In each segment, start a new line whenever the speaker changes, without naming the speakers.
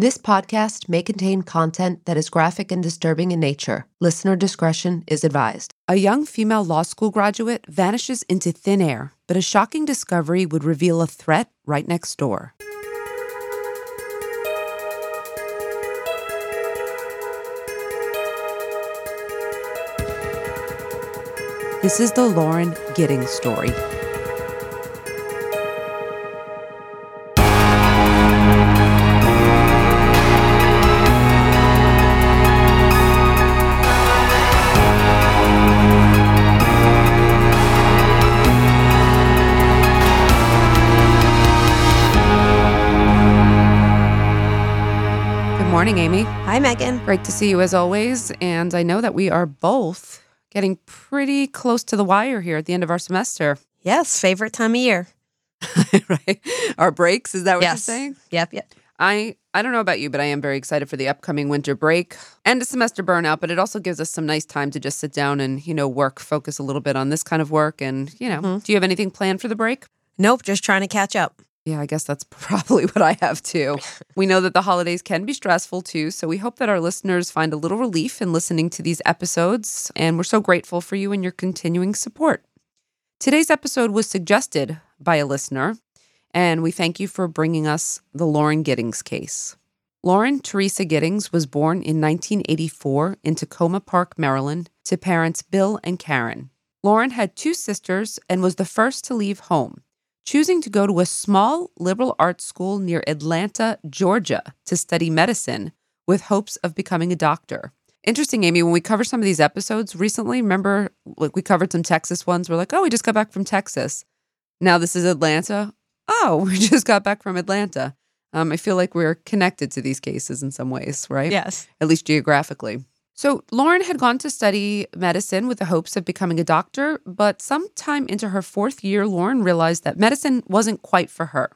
This podcast may contain content that is graphic and disturbing in nature. Listener discretion is advised.
A young female law school graduate vanishes into thin air, but a shocking discovery would reveal a threat right next door. This is the Lauren Giddings story.
Meghan.
Great to see you as always. And I know that we are both getting pretty close to the wire here at the end of our semester.
Yes, favorite time of year.
right? Our breaks, is that what
yes.
you're saying?
Yep, yep.
I I don't know about you, but I am very excited for the upcoming winter break and a semester burnout, but it also gives us some nice time to just sit down and, you know, work, focus a little bit on this kind of work and, you know,
Mhm.
do you have anything planned for the break?
Nope, just trying to catch up.
Yeah, I guess that's probably what I have too. we know that the holidays can be stressful too, so we hope that our listeners find a little relief in listening to these episodes, and we're so grateful for you and your continuing support. Today's episode was suggested by a listener, and we thank you for bringing us the Lauren Giddings case. Lauren Teresa Giddings was born in 1984 in Takoma Park, Maryland, to parents Bill and Karen. Lauren had two sisters and was the first to leave home choosing to go to a small liberal arts school near Atlanta, Georgia, to study medicine with hopes of becoming a doctor. Interesting, Amy, when we cover some of these episodes recently, remember like we covered some Texas ones, we're like, oh, we just got back from Texas. Now this is Atlanta. Oh, we just got back from Atlanta. Um, I feel like we're connected to these cases in some ways, right?
Yes.
at least geographically. So, Lauren had gone to study medicine with the hopes of becoming a doctor, but sometime into her fourth year, Lauren realized that medicine wasn't quite for her.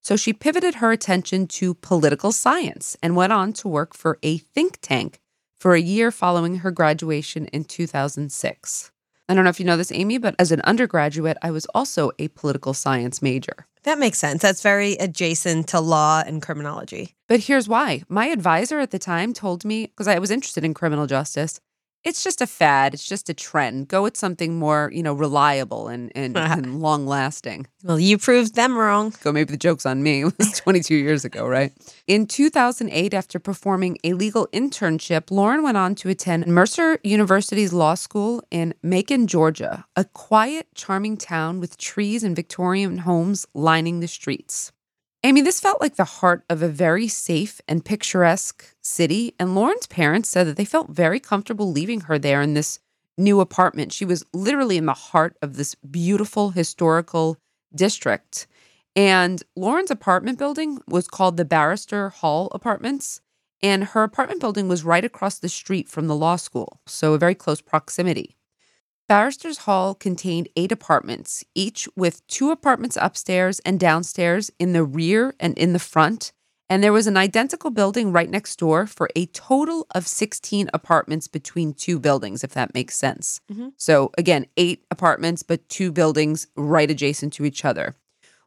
So, she pivoted her attention to political science and went on to work for a think tank for a year following her graduation in 2006. I don't know if you know this, Amy, but as an undergraduate, I was also a political science major.
That makes sense. That's very adjacent to law and criminology.
But here's why. My advisor at the time told me, because I was interested in criminal justice, it's just a fad. It's just a trend. Go with something more, you know, reliable and, and, and long lasting.
Well, you proved them wrong.
So maybe the joke's on me. It was 22 years ago, right? In 2008, after performing a legal internship, Lauren went on to attend Mercer University's law school in Macon, Georgia, a quiet, charming town with trees and Victorian homes lining the streets. Amy, this felt like the heart of a very safe and picturesque city. And Lauren's parents said that they felt very comfortable leaving her there in this new apartment. She was literally in the heart of this beautiful historical district. And Lauren's apartment building was called the Barrister Hall Apartments. And her apartment building was right across the street from the law school, so a very close proximity. Barrister's Hall contained eight apartments, each with two apartments upstairs and downstairs in the rear and in the front. And there was an identical building right next door for a total of 16 apartments between two buildings, if that makes sense.
Mhm.
So, again, eight apartments, but two buildings right adjacent to each other.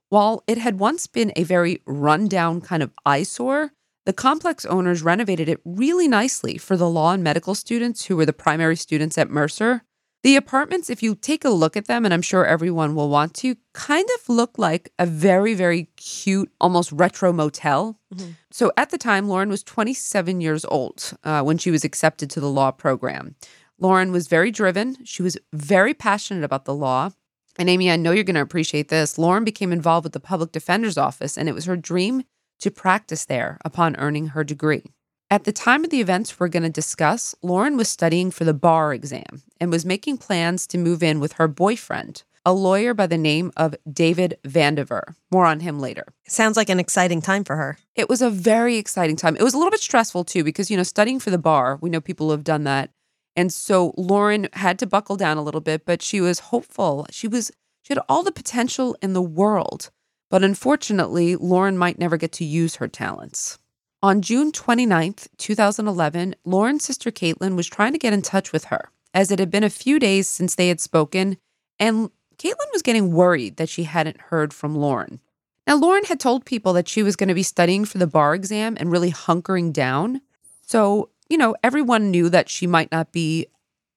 While it had once been a very rundown kind of eyesore, the complex owners renovated it really nicely for the law and medical students who were the primary students at Mercer. The apartments, if you take a look at them, and I'm sure everyone will want to, kind of look like a very, very cute, almost retro motel.
Mhm.
So at the time, Lauren was 27 years old uh, when she was accepted to the law program. Lauren was very driven. She was very passionate about the law. And Amy, I know you're going to appreciate this. Lauren became involved with the public defender's office, and it was her dream to practice there upon earning her degree. At the time of the events we're going to discuss, Lauren was studying for the bar exam and was making plans to move in with her boyfriend, a lawyer by the name of David Vandiver. More on him later.
Sounds like an exciting time for her.
It was a very exciting time. It was a little bit stressful too because, you know, studying for the bar, we know people who have done that. And so Lauren had to buckle down a little bit, but she was hopeful. She was she had all the potential in the world. But unfortunately, Lauren might never get to use her talents. On June 29th, 2011, Lauren's sister Caitlin was trying to get in touch with her, as it had been a few days since they had spoken, and Caitlin was getting worried that she hadn't heard from Lauren. Now, Lauren had told people that she was going to be studying for the bar exam and really hunkering down. So, you know, everyone knew that she might not be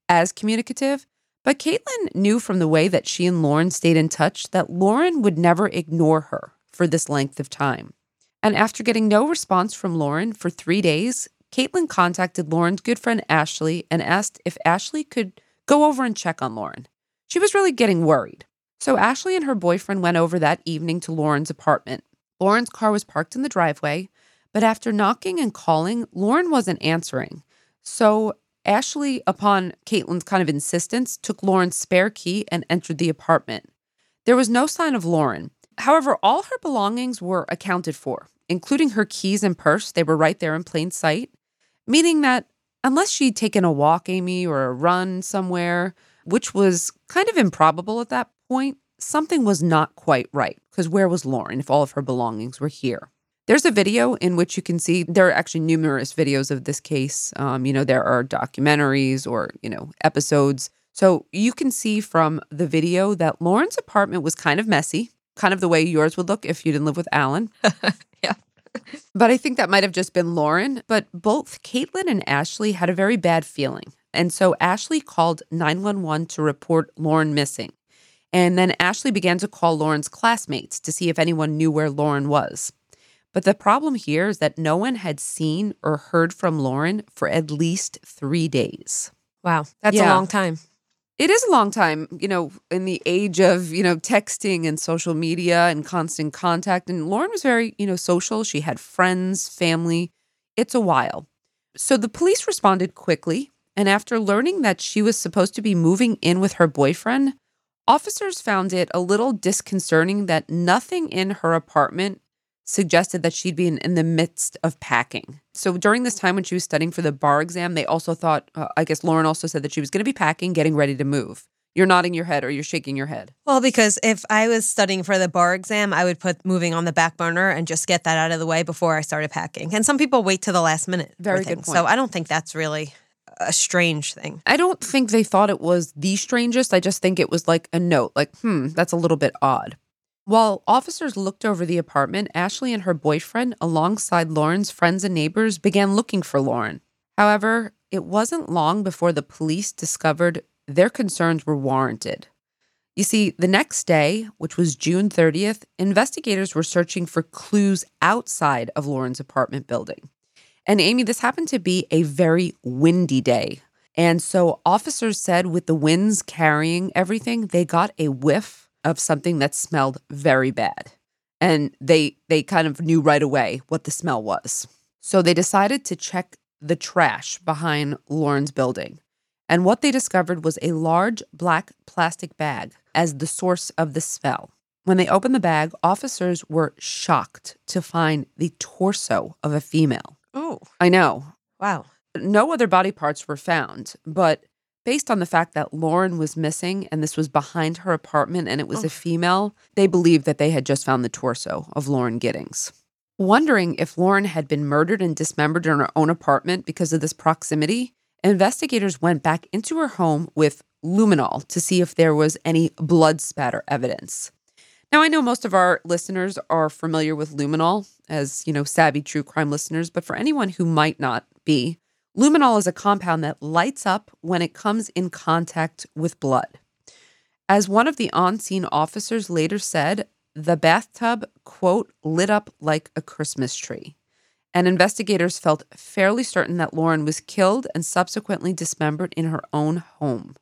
as communicative. But Caitlin knew from the way that she and Lauren stayed in touch that Lauren would never ignore her for this length of time. And after getting no response from Lauren for three days, Caitlin contacted Lauren's good friend Ashley and asked if Ashley could go over and check on Lauren. She was really getting worried. So Ashley and her boyfriend went over that evening to Lauren's apartment. Lauren's car was parked in the driveway, but after knocking and calling, Lauren wasn't answering. So Ashley, upon Caitlin's kind of insistence, took Lauren's spare key and entered the apartment. There was no sign of Lauren. However, all her belongings were accounted for, including her keys and purse. They were right there in plain sight, meaning that unless she'd taken a walk, Amy, or a run somewhere, which was kind of improbable at that point, something was not quite right. Because where was Lauren if all of her belongings were here? There's a video in which you can see there are actually numerous videos of this case. Um, you know, there are documentaries or, you know, episodes. So you can see from the video that Lauren's apartment was kind of messy, kind of the way yours would look if you didn't live with Alan.
Yeah.
But I think that might have just been Lauren. But both Caitlin and Ashley had a very bad feeling. And so Ashley called 911 to report Lauren missing. And then Ashley began to call Lauren's classmates to see if anyone knew where Lauren was. But the problem here is that no one had seen or heard from Lauren for at least three days.
Wow. That's
Yeah.
a long time.
It is a long time, you know, in the age of, you know, texting and social media and constant contact. And Lauren was very, you know, social. She had friends, family. It's a while. So the police responded quickly. And after learning that she was supposed to be moving in with her boyfriend, officers found it a little disconcerting that nothing in her apartment suggested that she'd be in, in the midst of packing. So during this time when she was studying for the bar exam, they also thought, uh, I guess Lauren also said that she was going to be packing, getting ready to move. You're nodding your head or you're shaking your head.
Well, because if I was studying for the bar exam, I would put moving on the back burner and just get that out of the way before I started packing. And some people wait to the last minute.
Very good point.
So I don't think that's really a strange thing.
I don't think they thought it was the strangest. I just think it was like a note, like, hmm, that's a little bit odd. While officers looked over the apartment, Ashley and her boyfriend, alongside Lauren's friends and neighbors, began looking for Lauren. However, it wasn't long before the police discovered their concerns were warranted. You see, the next day, which was June 30th, investigators were searching for clues outside of Lauren's apartment building. And Amy, this happened to be a very windy day. And so officers said with the winds carrying everything, they got a whiff of something that smelled very bad. And they they kind of knew right away what the smell was. So they decided to check the trash behind Lauren's building. And what they discovered was a large black plastic bag as the source of the smell. When they opened the bag, officers were shocked to find the torso of a female.
Oh,
I know.
wow.
No other body parts were found, but based on the fact that Lauren was missing and this was behind her apartment and it was a
oh.
female, they believed that they had just found the torso of Lauren Giddings. Wondering if Lauren had been murdered and dismembered in her own apartment because of this proximity, investigators went back into her home with luminol to see if there was any blood spatter evidence. Now, I know most of our listeners are familiar with luminol as, you know, savvy true crime listeners, but for anyone who might not be, luminol is a compound that lights up when it comes in contact with blood. As one of the on scene officers later said, the bathtub, quote, lit up like a Christmas tree. And investigators felt fairly certain that Lauren was killed and subsequently dismembered in her own home.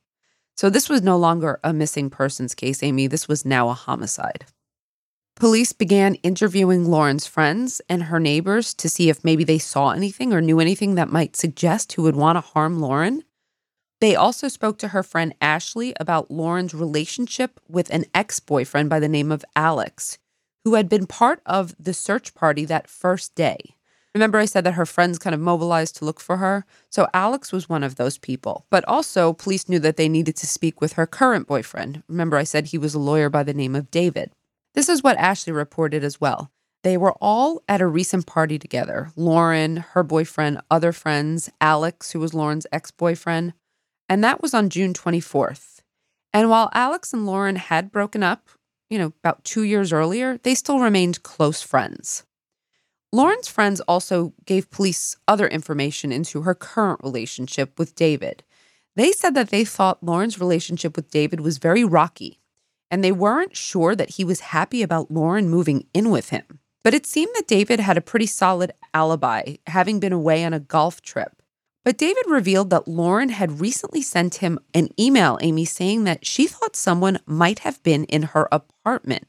So this was no longer a missing persons case, Amy. This was now a homicide. Police began interviewing Lauren's friends and her neighbors to see if maybe they saw anything or knew anything that might suggest who would want to harm Lauren. They also spoke to her friend Ashley about Lauren's relationship with an ex boyfriend by the name of Alex, who had been part of the search party that first day. Remember, I said that her friends kind of mobilized to look for her? So Alex was one of those people. But also, police knew that they needed to speak with her current boyfriend. Remember, I said he was a lawyer by the name of David. This is what Ashley reported as well. They were all at a recent party together Lauren, her boyfriend, other friends, Alex, who was Lauren's ex boyfriend. And that was on June 24th. And while Alex and Lauren had broken up, you know, about two years earlier, they still remained close friends. Lauren's friends also gave police other information into her current relationship with David. They said that they thought Lauren's relationship with David was very rocky, and they weren't sure that he was happy about Lauren moving in with him. But it seemed that David had a pretty solid alibi, having been away on a golf trip. But David revealed that Lauren had recently sent him an email, Amy, saying that she thought someone might have been in her apartment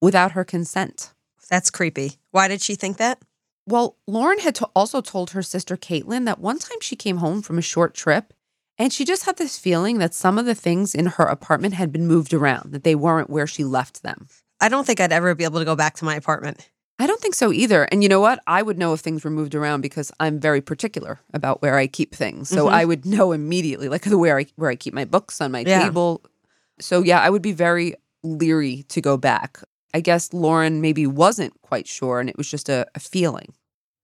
without her consent.
That's creepy. Why did she think that?
Well, Lauren had to also told her sister Caitlin that one time she came home from a short trip and she just had this feeling that some of the things in her apartment had been moved around, that they weren't where she left them.
I don't think I'd ever be able to go back to my apartment.
I don't think so either. And you know what? I would know if things were moved around because I'm very particular about where I keep things. So
Mhm.
I would know immediately, like the where I where I keep my books on my
Yeah.
table. So yeah, I would be very leery to go back. I guess Lauren maybe wasn't quite sure, and it was just a, a feeling.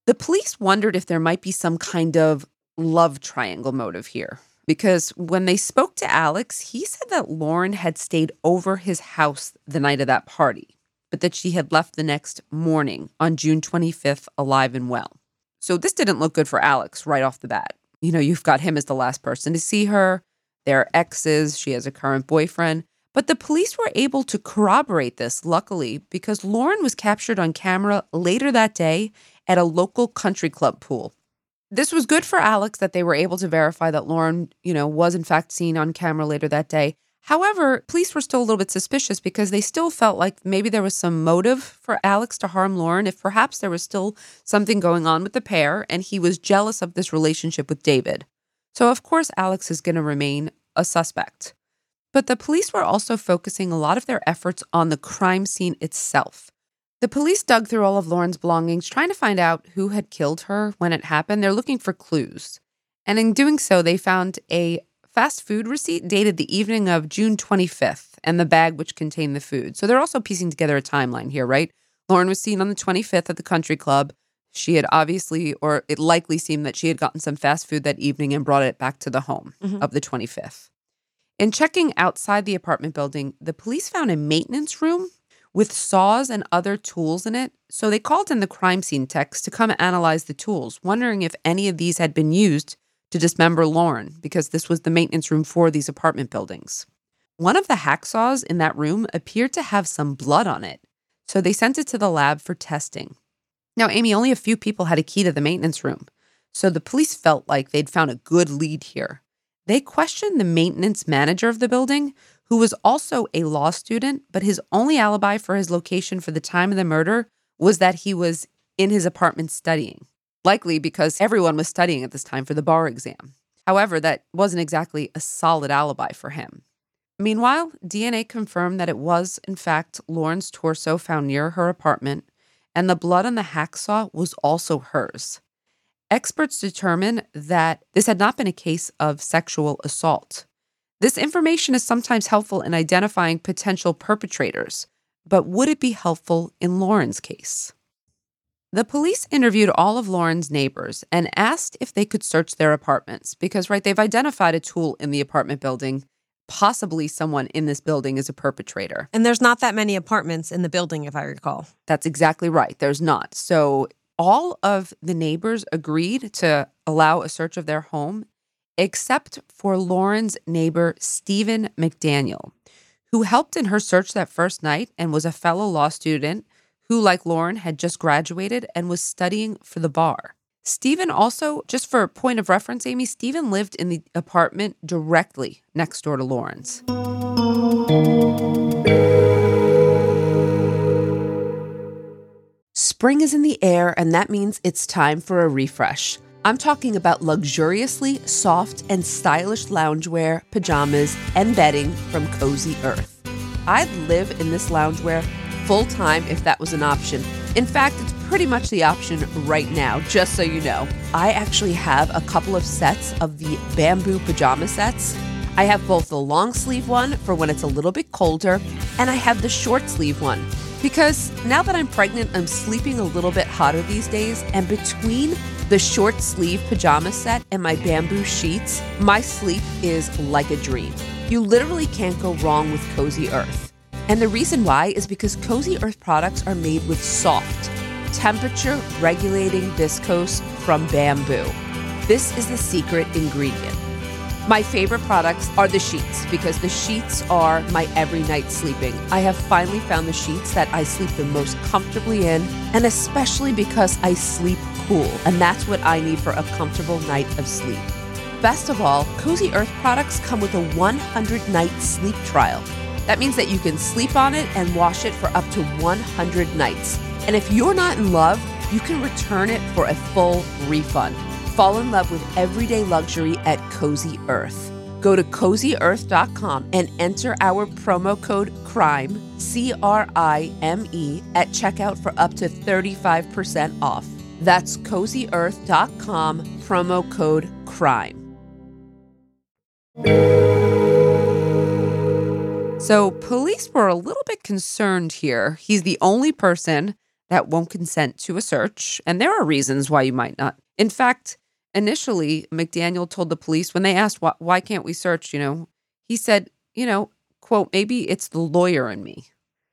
The police wondered if there might be some kind of love triangle motive here. Because when they spoke to Alex, he said that Lauren had stayed over his house the night of that party but that she had left the next morning on June 25th alive and well. So this didn't look good for Alex right off the bat. You know, you've got him as the last person to see her. They're exes. She has a current boyfriend. But the police were able to corroborate this, luckily, because Lauren was captured on camera later that day at a local country club pool. This was good for Alex that they were able to verify that Lauren, you know, was in fact seen on camera later that day. However, police were still a little bit suspicious because they still felt like maybe there was some motive for Alex to harm Lauren, if perhaps there was still something going on with the pair and he was jealous of this relationship with David. So, of course, Alex is going to remain a suspect. But the police were also focusing a lot of their efforts on the crime scene itself. The police dug through all of Lauren's belongings, trying to find out who had killed her when it happened. They're looking for clues. And in doing so, they found a fast food receipt dated the evening of June 25th and the bag which contained the food. So they're also piecing together a timeline here, right? Lauren was seen on the 25th at the country club. She had obviously, or it likely seemed that she had gotten some fast food that evening and brought it back to the home
Mhm.
of the 25th. In checking outside the apartment building, the police found a maintenance room with saws and other tools in it. So they called in the crime scene techs to come analyze the tools, wondering if any of these had been used to dismember Lauren because this was the maintenance room for these apartment buildings. One of the hacksaws in that room appeared to have some blood on it, so they sent it to the lab for testing. Now, Amy, only a few people had a key to the maintenance room, so the police felt like they'd found a good lead here. They questioned the maintenance manager of the building, who was also a law student, but his only alibi for his location for the time of the murder was that he was in his apartment studying likely because everyone was studying at this time for the bar exam. However, that wasn't exactly a solid alibi for him. Meanwhile, DNA confirmed that it was, in fact, Lauren's torso found near her apartment, and the blood on the hacksaw was also hers. Experts determined that this had not been a case of sexual assault. This information is sometimes helpful in identifying potential perpetrators, but would it be helpful in Lauren's case? The police interviewed all of Lauren's neighbors and asked if they could search their apartments because, right, they've identified a tool in the apartment building. Possibly someone in this building is a perpetrator.
And there's not that many apartments in the building, if I recall.
That's exactly right. There's not. So, all of the neighbors agreed to allow a search of their home, except for Lauren's neighbor, Stephen McDaniel, who helped in her search that first night and was a fellow law student who, like Lauren, had just graduated and was studying for the bar. Stephen also, just for point of reference, Amy, Stephen lived in the apartment directly next door to Lauren's. Spring is in the air, and that means it's time for a refresh. I'm talking about luxuriously soft and stylish loungewear, pajamas, and bedding from Cozy Earth. I'd live in this loungewear full time if that was an option. In fact, it's pretty much the option right now, just so you know. I actually have a couple of sets of the bamboo pajama sets. I have both the long sleeve one for when it's a little bit colder, and I have the short sleeve one. Because now that I'm pregnant, I'm sleeping a little bit hotter these days, and between the short sleeve pajama set and my bamboo sheets, my sleep is like a dream. You literally can't go wrong with Cozy Earth. And the reason why is because Cozy Earth products are made with soft, temperature regulating viscose from bamboo. This is the secret ingredient. My favorite products are the sheets because the sheets are my every night sleeping. I have finally found the sheets that I sleep the most comfortably in, and especially because I sleep cool, and that's what I need for a comfortable night of sleep. Best of all, Cozy Earth products come with a 100 night sleep trial. That means that you can sleep on it and wash it for up to 100 nights. And if you're not in love, you can return it for a full refund. Fall in love with everyday luxury at Cozy Earth. Go to cozyearth.com and enter our promo code CRIME, C R I M E, at checkout for up to 35% off. That's cozyearth.com, promo code CRIME. So, police were a little bit concerned here. He's the only person that won't consent to a search, and there are reasons why you might not. In fact, initially, McDaniel told the police when they asked why, why can't we search, you know, he said, you know, quote, maybe it's the lawyer in me.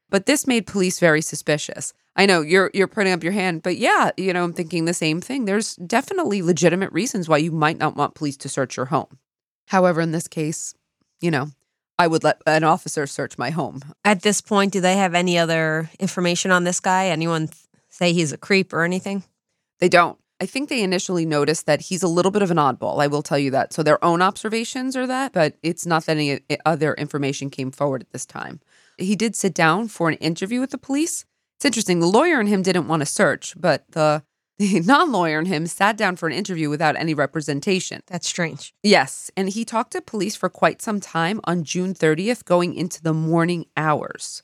But this made police very suspicious. I know you're you're putting up your hand, but yeah, you know, I'm thinking the same thing. There's definitely legitimate reasons why you might not want police to search your home. However, in this case, you know, I would let an officer search my home.
At this point, do they have any other information on this guy? Anyone th- say he's a creep or anything?
They don't. I think they initially noticed that he's a little bit of an oddball. I will tell you that. So their own observations are that, but it's not that any uh, other information came forward at this time. He did sit down for an interview with the police. It's interesting. The lawyer and him didn't want to search, but the the non lawyer and him sat down for an interview without any representation.
That's strange.
Yes. And he talked to police for quite some time on June 30th, going into the morning hours.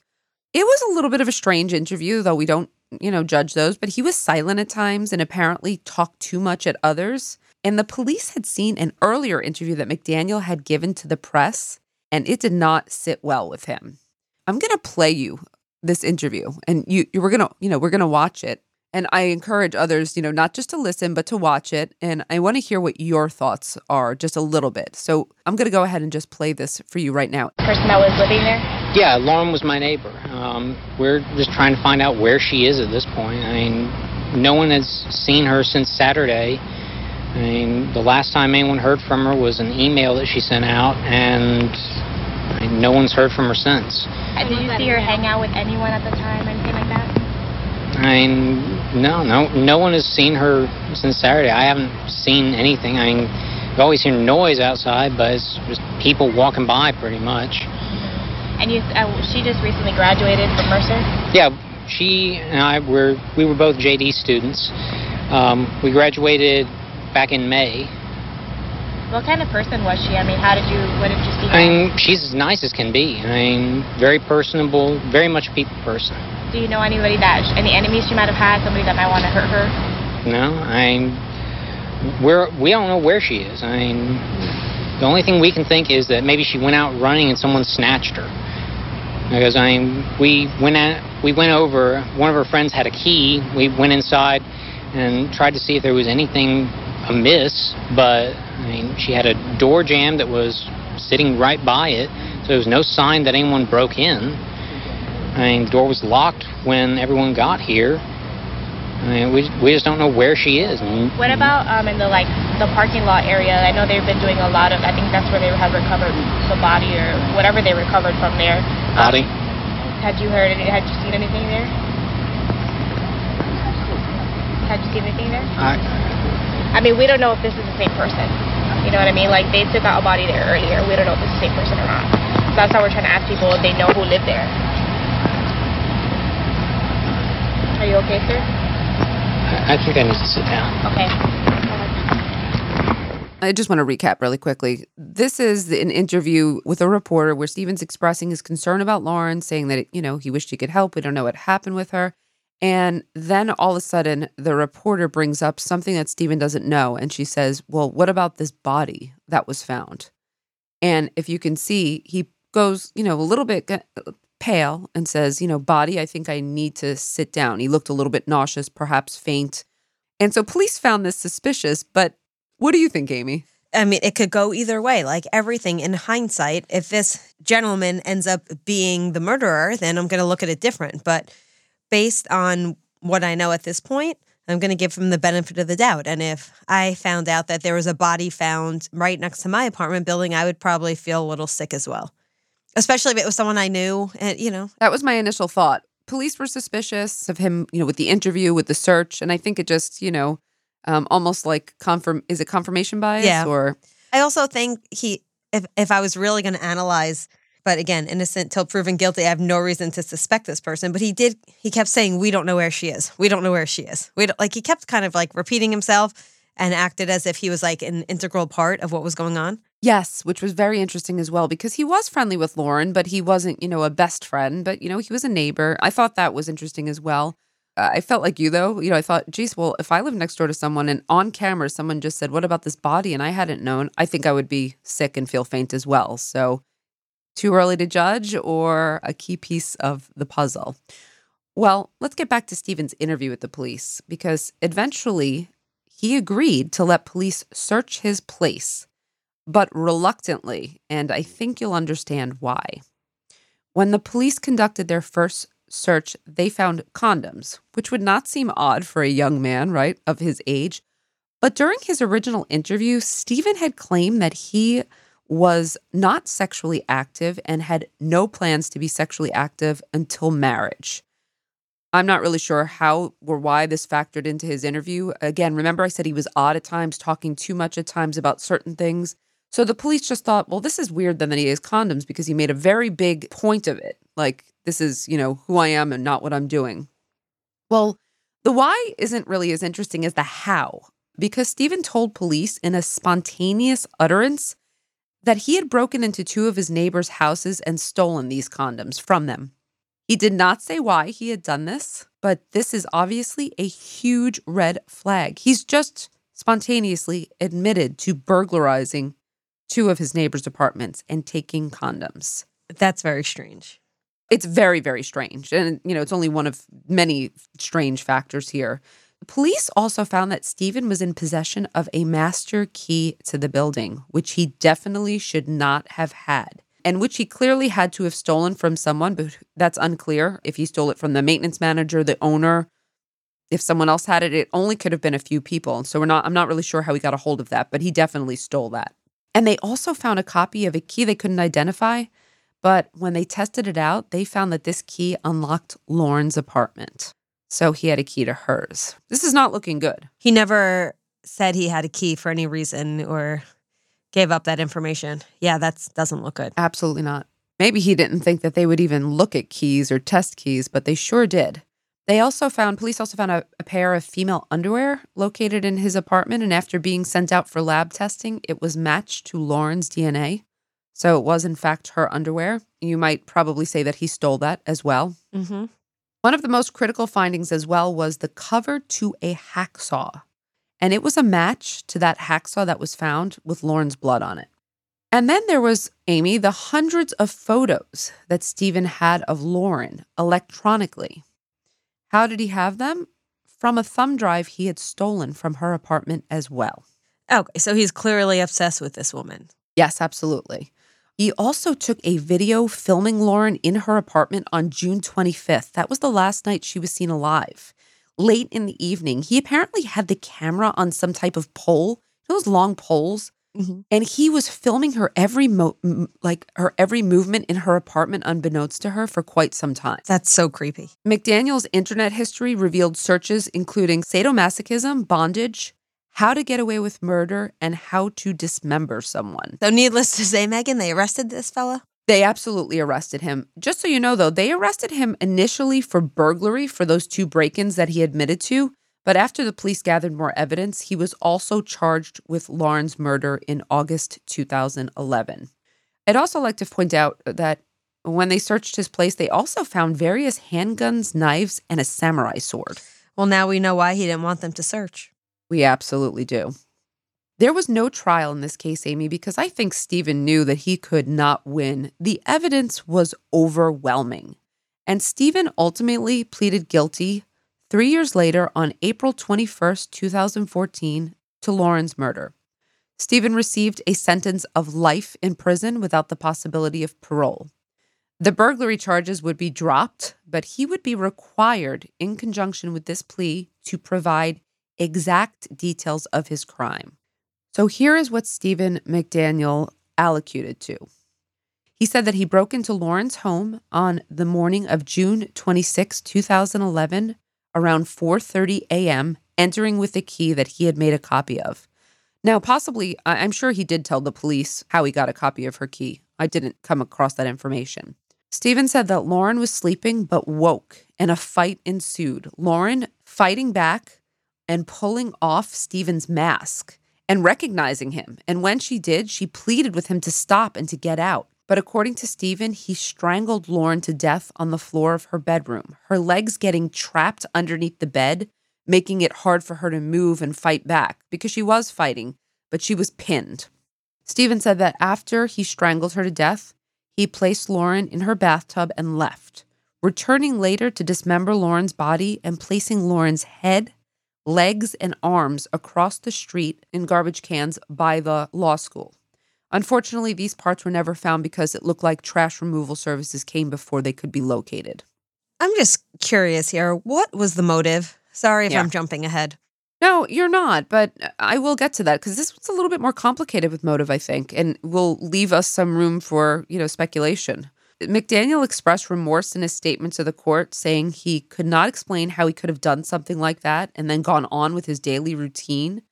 It was a little bit of a strange interview, though we don't, you know, judge those, but he was silent at times and apparently talked too much at others. And the police had seen an earlier interview that McDaniel had given to the press, and it did not sit well with him. I'm going to play you this interview and you, you we're going to, you know, we're going to watch it and I encourage others, you know, not just to listen, but to watch it. And I want to hear what your thoughts are just a little bit. So I'm going to go ahead and just play this for you right now.
Person that was living there?
Yeah, Lauren was my neighbor. Um, we're just trying to find out where she is at this point. I mean, no one has seen her since Saturday. I mean, the last time anyone heard from her was an email that she sent out, and I mean, no one's heard from her since.
Did you see her hang out with anyone at the time, anything like that?
I mean, no, no, no one has seen her since Saturday. I haven't seen anything. I mean, you always hear noise outside, but it's just people walking by, pretty much.
And you, uh, she just recently graduated from Mercer.
Yeah, she and I were we were both JD students. Um, we graduated back in May.
What kind of person was she? I mean, how did you, what did you see?
I mean, she's as nice as can be. I mean, very personable, very much a people person.
Do you know anybody that, any enemies she might have had, somebody that might want to hurt her?
No, I mean, we're we don't know where she is. I mean, the only thing we can think is that maybe she went out running and someone snatched her. Because I mean, we went at, we went over. One of her friends had a key. We went inside and tried to see if there was anything amiss, but I mean, she had a door jamb that was sitting right by it, so there was no sign that anyone broke in. I mean, the door was locked when everyone got here. I mean, we, we just don't know where she is.
What about um, in the like the parking lot area? I know they've been doing a lot of. I think that's where they have recovered the body or whatever they recovered from there. Um,
body?
had you heard? any- Had you seen anything there? Had you seen anything there?
I,
I mean, we don't know if this is the same person. You know what I mean? Like they took out a body there earlier. We don't know if it's the same person or not. So that's how we're trying to ask people if they know who lived there. Are you okay, sir?
I think I need to sit down.
Okay.
I just want to recap really quickly. This is an interview with a reporter where Stephen's expressing his concern about Lauren, saying that, you know, he wished he could help. We don't know what happened with her. And then all of a sudden, the reporter brings up something that Stephen doesn't know. And she says, Well, what about this body that was found? And if you can see, he goes, you know, a little bit pale and says, You know, body, I think I need to sit down. He looked a little bit nauseous, perhaps faint. And so police found this suspicious. But what do you think, Amy?
I mean, it could go either way. Like everything in hindsight, if this gentleman ends up being the murderer, then I'm going to look at it different. But based on what I know at this point, I'm going to give him the benefit of the doubt. And if I found out that there was a body found right next to my apartment building, I would probably feel a little sick as well, especially if it was someone I knew. And, you know,
That was my initial thought. Police were suspicious of him, you know, with the interview, with the search, and I think it just, you know, um, almost like confirm is it confirmation bias
Yeah.
or
I also think he, if, if I was really going to analyze, but again, innocent till proven guilty, I have no reason to suspect this person. But he did, he kept saying, We don't know where she is. We don't know where she is. We don't, like, he kept kind of like repeating himself and acted as if he was like an integral part of what was going on.
Yes, which was very interesting as well because he was friendly with Lauren, but he wasn't, you know, a best friend, but, you know, he was a neighbor. I thought that was interesting as well. Uh, I felt like you, though. You know, I thought, geez, well, if I lived next door to someone and on camera someone just said, What about this body? and I hadn't known, I think I would be sick and feel faint as well. So, too early to judge or a key piece of the puzzle? Well, let's get back to Stephen's interview with the police because eventually he agreed to let police search his place but reluctantly, and I think you'll understand why. When the police conducted their first search, they found condoms, which would not seem odd for a young man, right, of his age. But during his original interview, Stephen had claimed that he was not sexually active and had no plans to be sexually active until marriage. I'm not really sure how or why this factored into his interview. Again, remember I said he was odd at times, talking too much at times about certain things. So the police just thought, well, this is weird then that he has condoms because he made a very big point of it. Like, this is, you know, who I am and not what I'm doing. Well, the why isn't really as interesting as the how, because Stephen told police in a spontaneous utterance that he had broken into two of his neighbors' houses and stolen these condoms from them. He did not say why he had done this, but this is obviously a huge red flag. He's just spontaneously admitted to burglarizing two of his neighbors' apartments and taking condoms.
That's very strange.
It's very, very strange. And, you know, it's only one of many strange factors here. Police also found that Stephen was in possession of a master key to the building, which he definitely should not have had, and which he clearly had to have stolen from someone, but that's unclear if he stole it from the maintenance manager, the owner. If someone else had it, it only could have been a few people. So we're not I'm not really sure how he got a hold of that, but he definitely stole that. And they also found a copy of a key they couldn't identify, but when they tested it out, they found that this key unlocked Lauren's apartment. So he had a key to hers. This is not looking good.
He never said he had a key for any reason or gave up that information. Yeah, that doesn't look good.
Absolutely not. Maybe he didn't think that they would even look at keys or test keys, but they sure did. They also found, police also found a, a, pair of female underwear located in his apartment. And after being sent out for lab testing, it was matched to Lauren's DNA. So it was, in fact, her underwear. You might probably say that he stole that as well.
Mm-hmm.
One of the most critical findings as well was the cover to a hacksaw. And it was a match to that hacksaw that was found with Lauren's blood on it. And then there was, Amy, the hundreds of photos that Stephen had of Lauren electronically. How did he have them? From a thumb drive he had stolen from her apartment as well.
Okay, so he's clearly obsessed with this woman.
Yes, absolutely. He also took a video filming Lauren in her apartment on June 25th. That was the last night she was seen alive. Late in the evening, he apparently had the camera on some type of pole, those long poles,
mm-hmm.
and he was filming her every mo- like her every movement in her apartment unbeknownst to her for quite some time.
That's so creepy.
McDaniel's internet history revealed searches including sadomasochism, bondage, how to get away with murder, and how to dismember someone.
So, needless to say, Meghan, they arrested this fella?
They absolutely arrested him. Just so you know, though, they arrested him initially for burglary for those two break ins that he admitted to. But after the police gathered more evidence, he was also charged with Lauren's murder in August 2011. I'd also like to point out that when they searched his place, they also found various handguns, knives, and a samurai sword.
Well, now we know why he didn't want them to search.
We absolutely do. There was no trial in this case, Amy, because I think Stephen knew that he could not win. The evidence was overwhelming. And Stephen ultimately pleaded guilty three years later on April 21st, 2014, to Lauren's murder. Stephen received a sentence of life in prison without the possibility of parole. The burglary charges would be dropped, but he would be required, in conjunction with this plea, to provide exact details of his crime. So here is what Stephen McDaniel allocated to. He said that he broke into Lauren's home on the morning of June 26, 2011, around 4:30 a.m., entering with a key that he had made a copy of. Now, possibly, I'm sure he did tell the police how he got a copy of her key. I didn't come across that information. Stephen said that Lauren was sleeping but woke and a fight ensued. Lauren fighting back and pulling off Stephen's mask and recognizing him. And when she did, she pleaded with him to stop and to get out. But according to Stephen, he strangled Lauren to death on the floor of her bedroom, her legs getting trapped underneath the bed, making it hard for her to move and fight back because she was fighting, but she was pinned. Stephen said that after he strangled her to death, he placed Lauren in her bathtub and left, returning later to dismember Lauren's body and placing Lauren's head, legs, and arms across the street in garbage cans by the law school. Unfortunately, these parts were never found because it looked like trash removal services came before they could be located.
I'm just curious here. What was the motive? Sorry if
Yeah.
I'm jumping ahead.
No, you're not, but I will get to that because this was a little bit more complicated with motive, I think, and will leave us some room for, you know, speculation. McDaniel expressed remorse in his statement to the court, saying he could not explain how he could have done something like that and then gone on with his daily routine.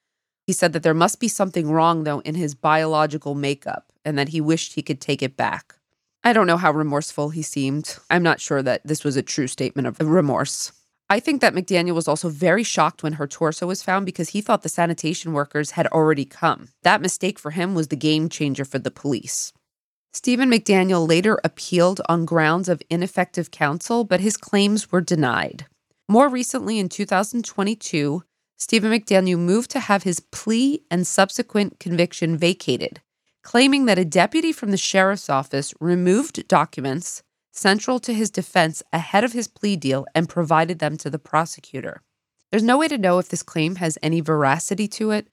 He said that there must be something wrong, though, in his biological makeup and that he wished he could take it back. I don't know how remorseful he seemed. I'm not sure that this was a true statement of remorse. I think that McDaniel was also very shocked when her torso was found because he thought the sanitation workers had already come. That mistake for him was the game changer for the police. Stephen McDaniel later appealed on grounds of ineffective counsel, but his claims were denied. More recently, in 2022, Stephen McDaniel moved to have his plea and subsequent conviction vacated, claiming that a deputy from the sheriff's office removed documents central to his defense ahead of his plea deal and provided them to the prosecutor. There's no way to know if this claim has any veracity to it,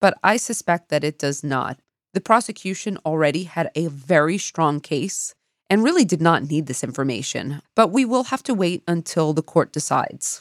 but I suspect that it does not. The prosecution already had a very strong case and really did not need this information, but we will have to wait until the court decides.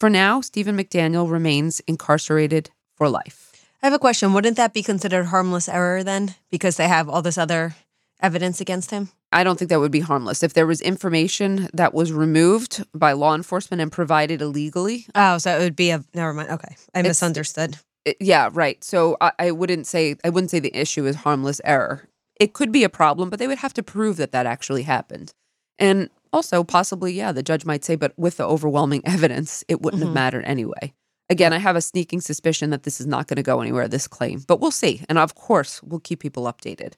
For now, Stephen McDaniel remains incarcerated for life.
I have a question. Wouldn't that be considered harmless error then? Because they have all this other evidence against him?
I don't think that would be harmless. If there was information that was removed by law enforcement and provided illegally,
Oh, so it would be a never mind. Okay. I
It's-
misunderstood.
Yeah, right. So I, I wouldn't say I wouldn't say the issue is harmless error. It could be a problem, but they would have to prove that that actually happened. And also, possibly, yeah, the judge might say, but with the overwhelming evidence, it wouldn't
Mhm.
have mattered anyway. Again, I have a sneaking suspicion that this is not going to go anywhere, this claim, but we'll see. And of course, we'll keep people updated.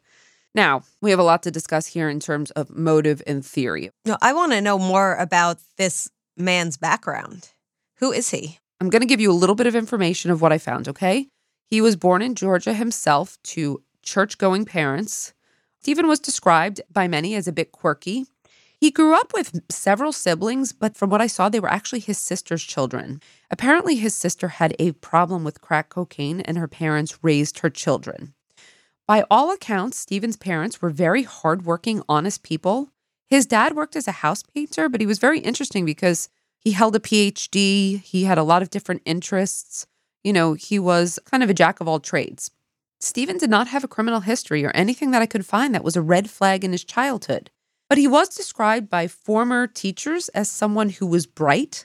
Now, we have a lot to discuss here in terms of motive and theory.
No, I want to know more about this man's background. Who is he?
I'm going to give you a little bit of information of what I found, okay? He was born in Georgia himself to church going parents. Stephen was described by many as a bit quirky. He grew up with several siblings, but from what I saw, they were actually his sister's children. Apparently, his sister had a problem with crack cocaine, and her parents raised her children. By all accounts, Stephen's parents were very hardworking, honest people. His dad worked as a house painter, but he was very interesting because he held a PhD, he had a lot of different interests. You know, he was kind of a jack of all trades. Stephen did not have a criminal history or anything that I could find that was a red flag in his childhood. But he was described by former teachers as someone who was bright,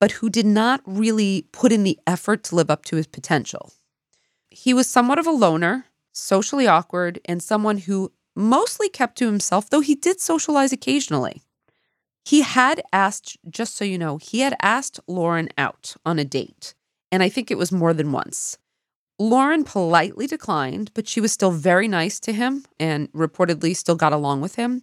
but who did not really put in the effort to live up to his potential. He was somewhat of a loner, socially awkward, and someone who mostly kept to himself, though he did socialize occasionally. He had asked, just so you know, he had asked Lauren out on a date, and I think it was more than once. Lauren politely declined, but she was still very nice to him and reportedly still got along with him.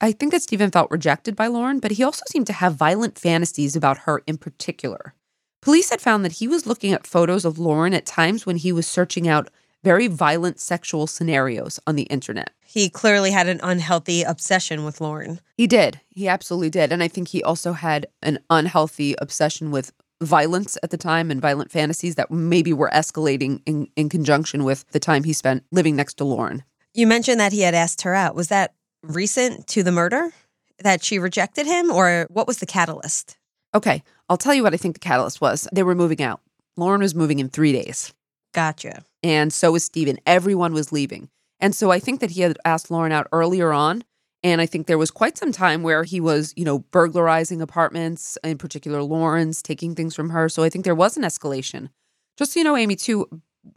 I think that Stephen felt rejected by Lauren, but he also seemed to have violent fantasies about her in particular. Police had found that he was looking at photos of Lauren at times when he was searching out very violent sexual scenarios on the internet.
He clearly had an unhealthy obsession with Lauren.
He did. He absolutely did. And I think he also had an unhealthy obsession with violence at the time and violent fantasies that maybe were escalating in, in conjunction with the time he spent living next to Lauren.
You mentioned that he had asked her out. Was that recent to the murder that she rejected him, or what was the catalyst?
Okay, I'll tell you what I think the catalyst was. They were moving out. Lauren was moving in three days,
Gotcha.
And so was Stephen. Everyone was leaving. And so I think that he had asked Lauren out earlier on. And I think there was quite some time where he was, you know, burglarizing apartments, in particular Lauren's, taking things from her. So I think there was an escalation. Just so you know, Amy, too,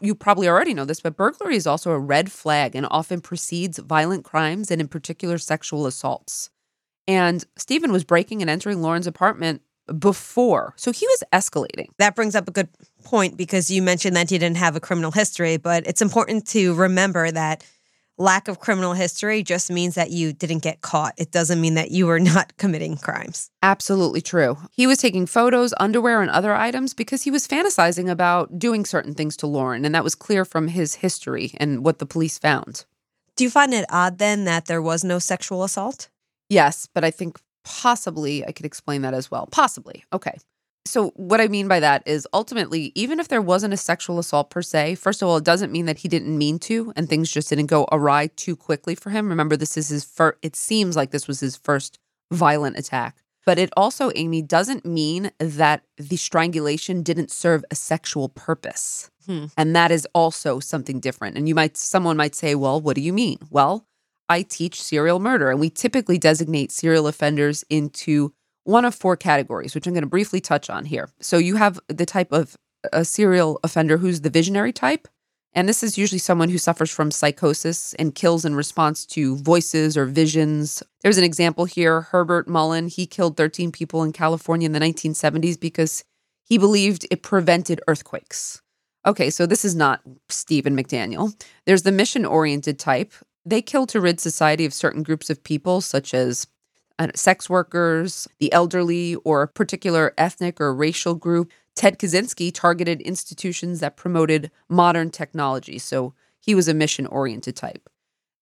you probably already know this, but burglary is also a red flag and often precedes violent crimes and, in particular, sexual assaults. And Stephen was breaking and entering Lauren's apartment before. So he was escalating.
That brings up a good point because you mentioned that he didn't have a criminal history, but it's important to remember that lack of criminal history just means that you didn't get caught. It doesn't mean that you were not committing crimes.
Absolutely true. He was taking photos, underwear, and other items because he was fantasizing about doing certain things to Lauren. And that was clear from his history and what the police found.
Do you find it odd then that there was no sexual assault?
Yes, but I think possibly I could explain that as well. Possibly. Okay. So, what I mean by that is ultimately, even if there wasn't a sexual assault per se, first of all, it doesn't mean that he didn't mean to and things just didn't go awry too quickly for him. Remember, this is his first, it seems like this was his first violent attack. But it also, Amy, doesn't mean that the strangulation didn't serve a sexual purpose.
Hmm.
And that is also something different. And you might, someone might say, well, what do you mean? Well, I teach serial murder, and we typically designate serial offenders into one of four categories, which I'm going to briefly touch on here. So you have the type of a serial offender who's the visionary type. And this is usually someone who suffers from psychosis and kills in response to voices or visions. There's an example here Herbert Mullin. He killed 13 people in California in the 1970s because he believed it prevented earthquakes. Okay, so this is not Stephen McDaniel. There's the mission oriented type. They kill to rid society of certain groups of people, such as Uh, sex workers, the elderly, or a particular ethnic or racial group. Ted Kaczynski targeted institutions that promoted modern technology. So he was a mission oriented type.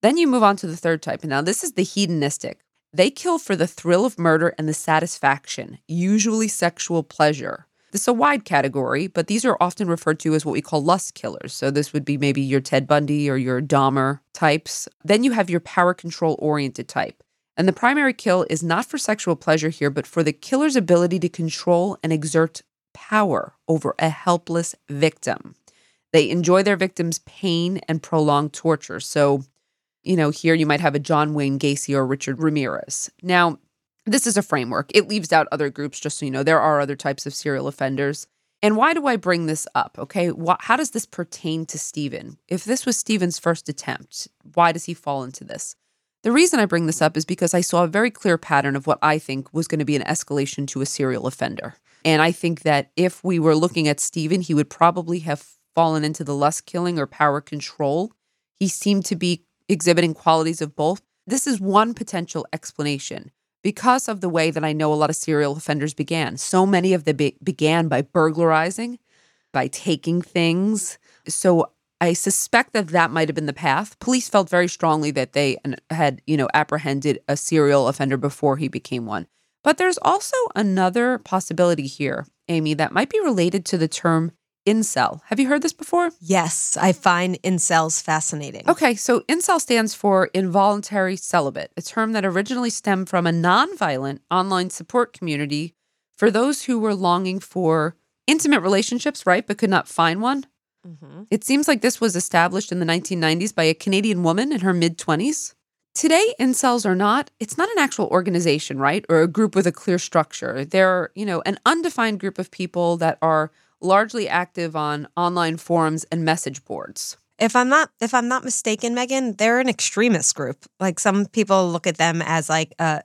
Then you move on to the third type. And now this is the hedonistic. They kill for the thrill of murder and the satisfaction, usually sexual pleasure. This is a wide category, but these are often referred to as what we call lust killers. So this would be maybe your Ted Bundy or your Dahmer types. Then you have your power control oriented type. And the primary kill is not for sexual pleasure here, but for the killer's ability to control and exert power over a helpless victim. They enjoy their victim's pain and prolonged torture. So, you know, here you might have a John Wayne Gacy or Richard Ramirez. Now, this is a framework. It leaves out other groups, just so you know. There are other types of serial offenders. And why do I bring this up? Okay. How does this pertain to Stephen? If this was Stephen's first attempt, why does he fall into this? The reason I bring this up is because I saw a very clear pattern of what I think was going to be an escalation to a serial offender. And I think that if we were looking at Stephen, he would probably have fallen into the lust killing or power control. He seemed to be exhibiting qualities of both. This is one potential explanation because of the way that I know a lot of serial offenders began. So many of them be- began by burglarizing, by taking things. So I suspect that that might have been the path. Police felt very strongly that they had, you know, apprehended a serial offender before he became one. But there's also another possibility here, Amy, that might be related to the term incel. Have you heard this before?
Yes, I find incels fascinating.
Okay, so incel stands for involuntary celibate, a term that originally stemmed from a nonviolent online support community for those who were longing for intimate relationships, right, but could not find one.
Mhm.
It seems like this was established in the 1990s by a Canadian woman in her mid 20s. Today, incels are not, it's not an actual organization, right? Or a group with a clear structure. They're, you know, an undefined group of people that are largely active on online forums and message boards.
If I'm not if I'm not mistaken, Meghan, they're an extremist group. Like some people look at them as like a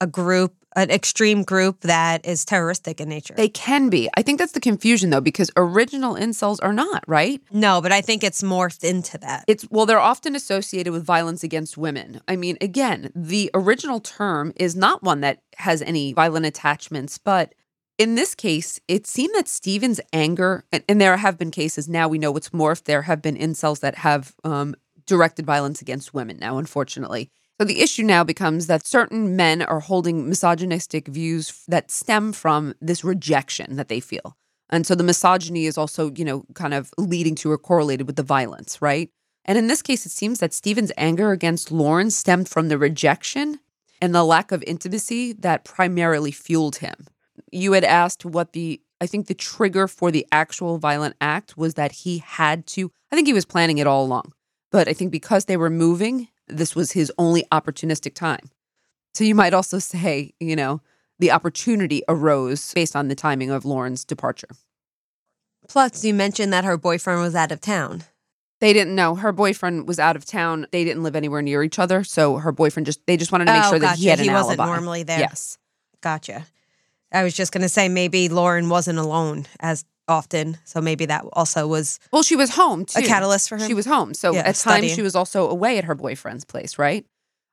a group, an extreme group that is terroristic in nature.
They can be. I think that's the confusion though, because original incels are not, right?
no, but I think it's morphed into that.
It's well, they're often associated with violence against women. I mean, again, the original term is not one that has any violent attachments, but in this case, it seemed that Stephen's anger, and, and there have been cases now we know what's morphed. There have been incels that have um, directed violence against women now, unfortunately. So the issue now becomes that certain men are holding misogynistic views that stem from this rejection that they feel. And so the misogyny is also, you know, kind of leading to or correlated with the violence, right? And in this case, it seems that Stephen's anger against Lauren stemmed from the rejection and the lack of intimacy that primarily fueled him. You had asked what the, I think the trigger for the actual violent act was that he had to, I think he was planning it all along. But I think because they were moving, this was his only opportunistic time. So you might also say, you know, the opportunity arose based on the timing of Lauren's departure.
Plus, you mentioned that her boyfriend was out of town.
They didn't know her boyfriend was out of town. They didn't live anywhere near each other, so her boyfriend just they just wanted to make
Oh,
sure that he had
gotcha.
an
He wasn't
alibi.
normally there.
Yes.
Gotcha. I was just going to say maybe Lauren wasn't alone as often. So maybe that also was
Well, she was home too.
a catalyst for her.
She was home. So
Yeah,
at times
studying.
she was also away at her boyfriend's place, right?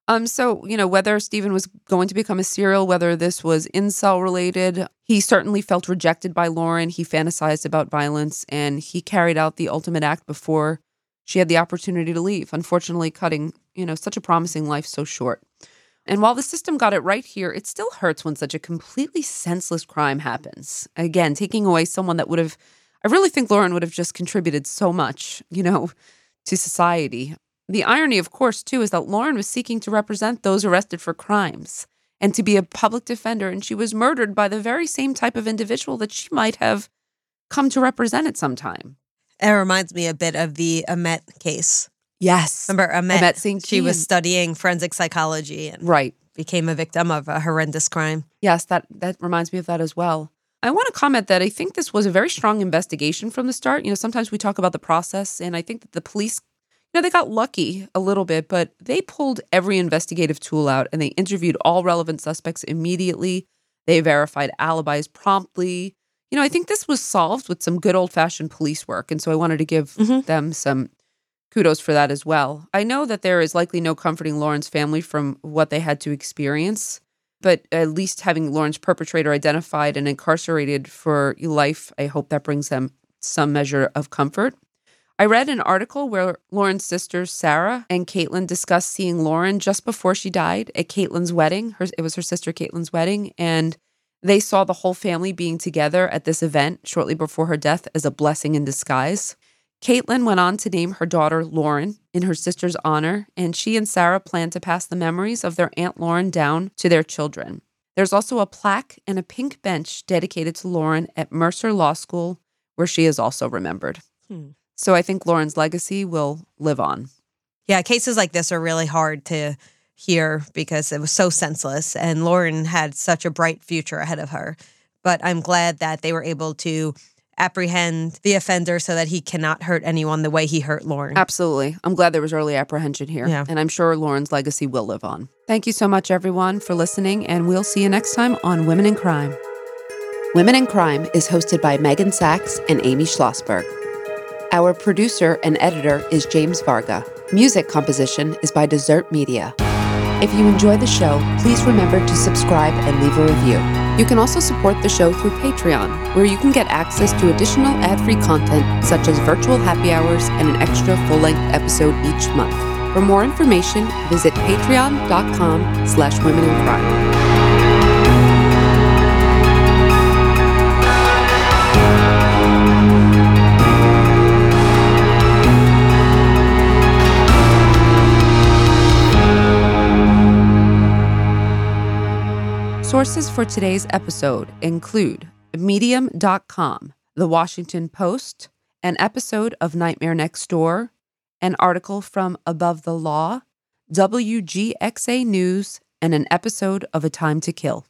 Um, so you know, whether Stephen was going to become a serial, whether this was incel related, he certainly felt rejected by Lauren. He fantasized about violence and he carried out the ultimate act before she had the opportunity to leave, unfortunately cutting, you know, such a promising life so short. And while the system got it right here, it still hurts when such a completely senseless crime happens. Again, taking away someone that would have I really think Lauren would have just contributed so much, you know, to society. The irony, of course, too, is that Lauren was seeking to represent those arrested for crimes and to be a public defender, and she was murdered by the very same type of individual that she might have come to represent at some time.
It reminds me a bit of the Amet case.
Yes.
Remember Amet?
Amet St.
She was studying forensic psychology and
Right.
became a victim of a horrendous crime.
Yes, that that reminds me of that as well. I want to comment that I think this was a very strong investigation from the start. You know, sometimes we talk about the process, and I think that the police, you know, they got lucky a little bit, but they pulled every investigative tool out and they interviewed all relevant suspects immediately. They verified alibis promptly. You know, I think this was solved with some good old fashioned police work. And so I wanted to give
Mhm.
them some kudos for that as well. I know that there is likely no comforting Lauren's family from what they had to experience but at least having Lauren's perpetrator identified and incarcerated for life, I hope that brings them some measure of comfort. I read an article where Lauren's sisters, Sarah and Caitlin, discussed seeing Lauren just before she died at Caitlin's wedding. Her, it was her sister Caitlin's wedding. And they saw the whole family being together at this event shortly before her death as a blessing in disguise. Caitlin went on to name her daughter Lauren in her sister's honor, and she and Sarah plan to pass the memories of their Aunt Lauren down to their children. There's also a plaque and a pink bench dedicated to Lauren at Mercer Law School, where she is also remembered.
Hmm.
So I think Lauren's legacy will live on.
Yeah, cases like this are really hard to hear because it was so senseless. And Lauren had such a bright future ahead of her. But I'm glad that they were able to apprehend the offender so that he cannot hurt anyone the way he hurt Lauren.
Absolutely. I'm glad there was early apprehension here.
Yeah.
And I'm sure Lauren's legacy will live on. Thank you so much, everyone, for listening, and we'll see you next time on Women in Crime. Women in Crime is hosted by Meghan Sacks and Amy Shlosberg. Our producer and editor is James Varga. Music composition is by Dessert Media. If you enjoy the show, please remember to subscribe and leave a review. You can also support the show through Patreon, where you can get access to additional ad-free content such as virtual happy hours and an extra full-length episode each month. For more information, visit patreon.com slash women in crime. Sources for today's episode include Medium.com, The Washington Post, an episode of Nightmare Next Door, an article from Above the Law, WGXA News, and an episode of A Time to Kill.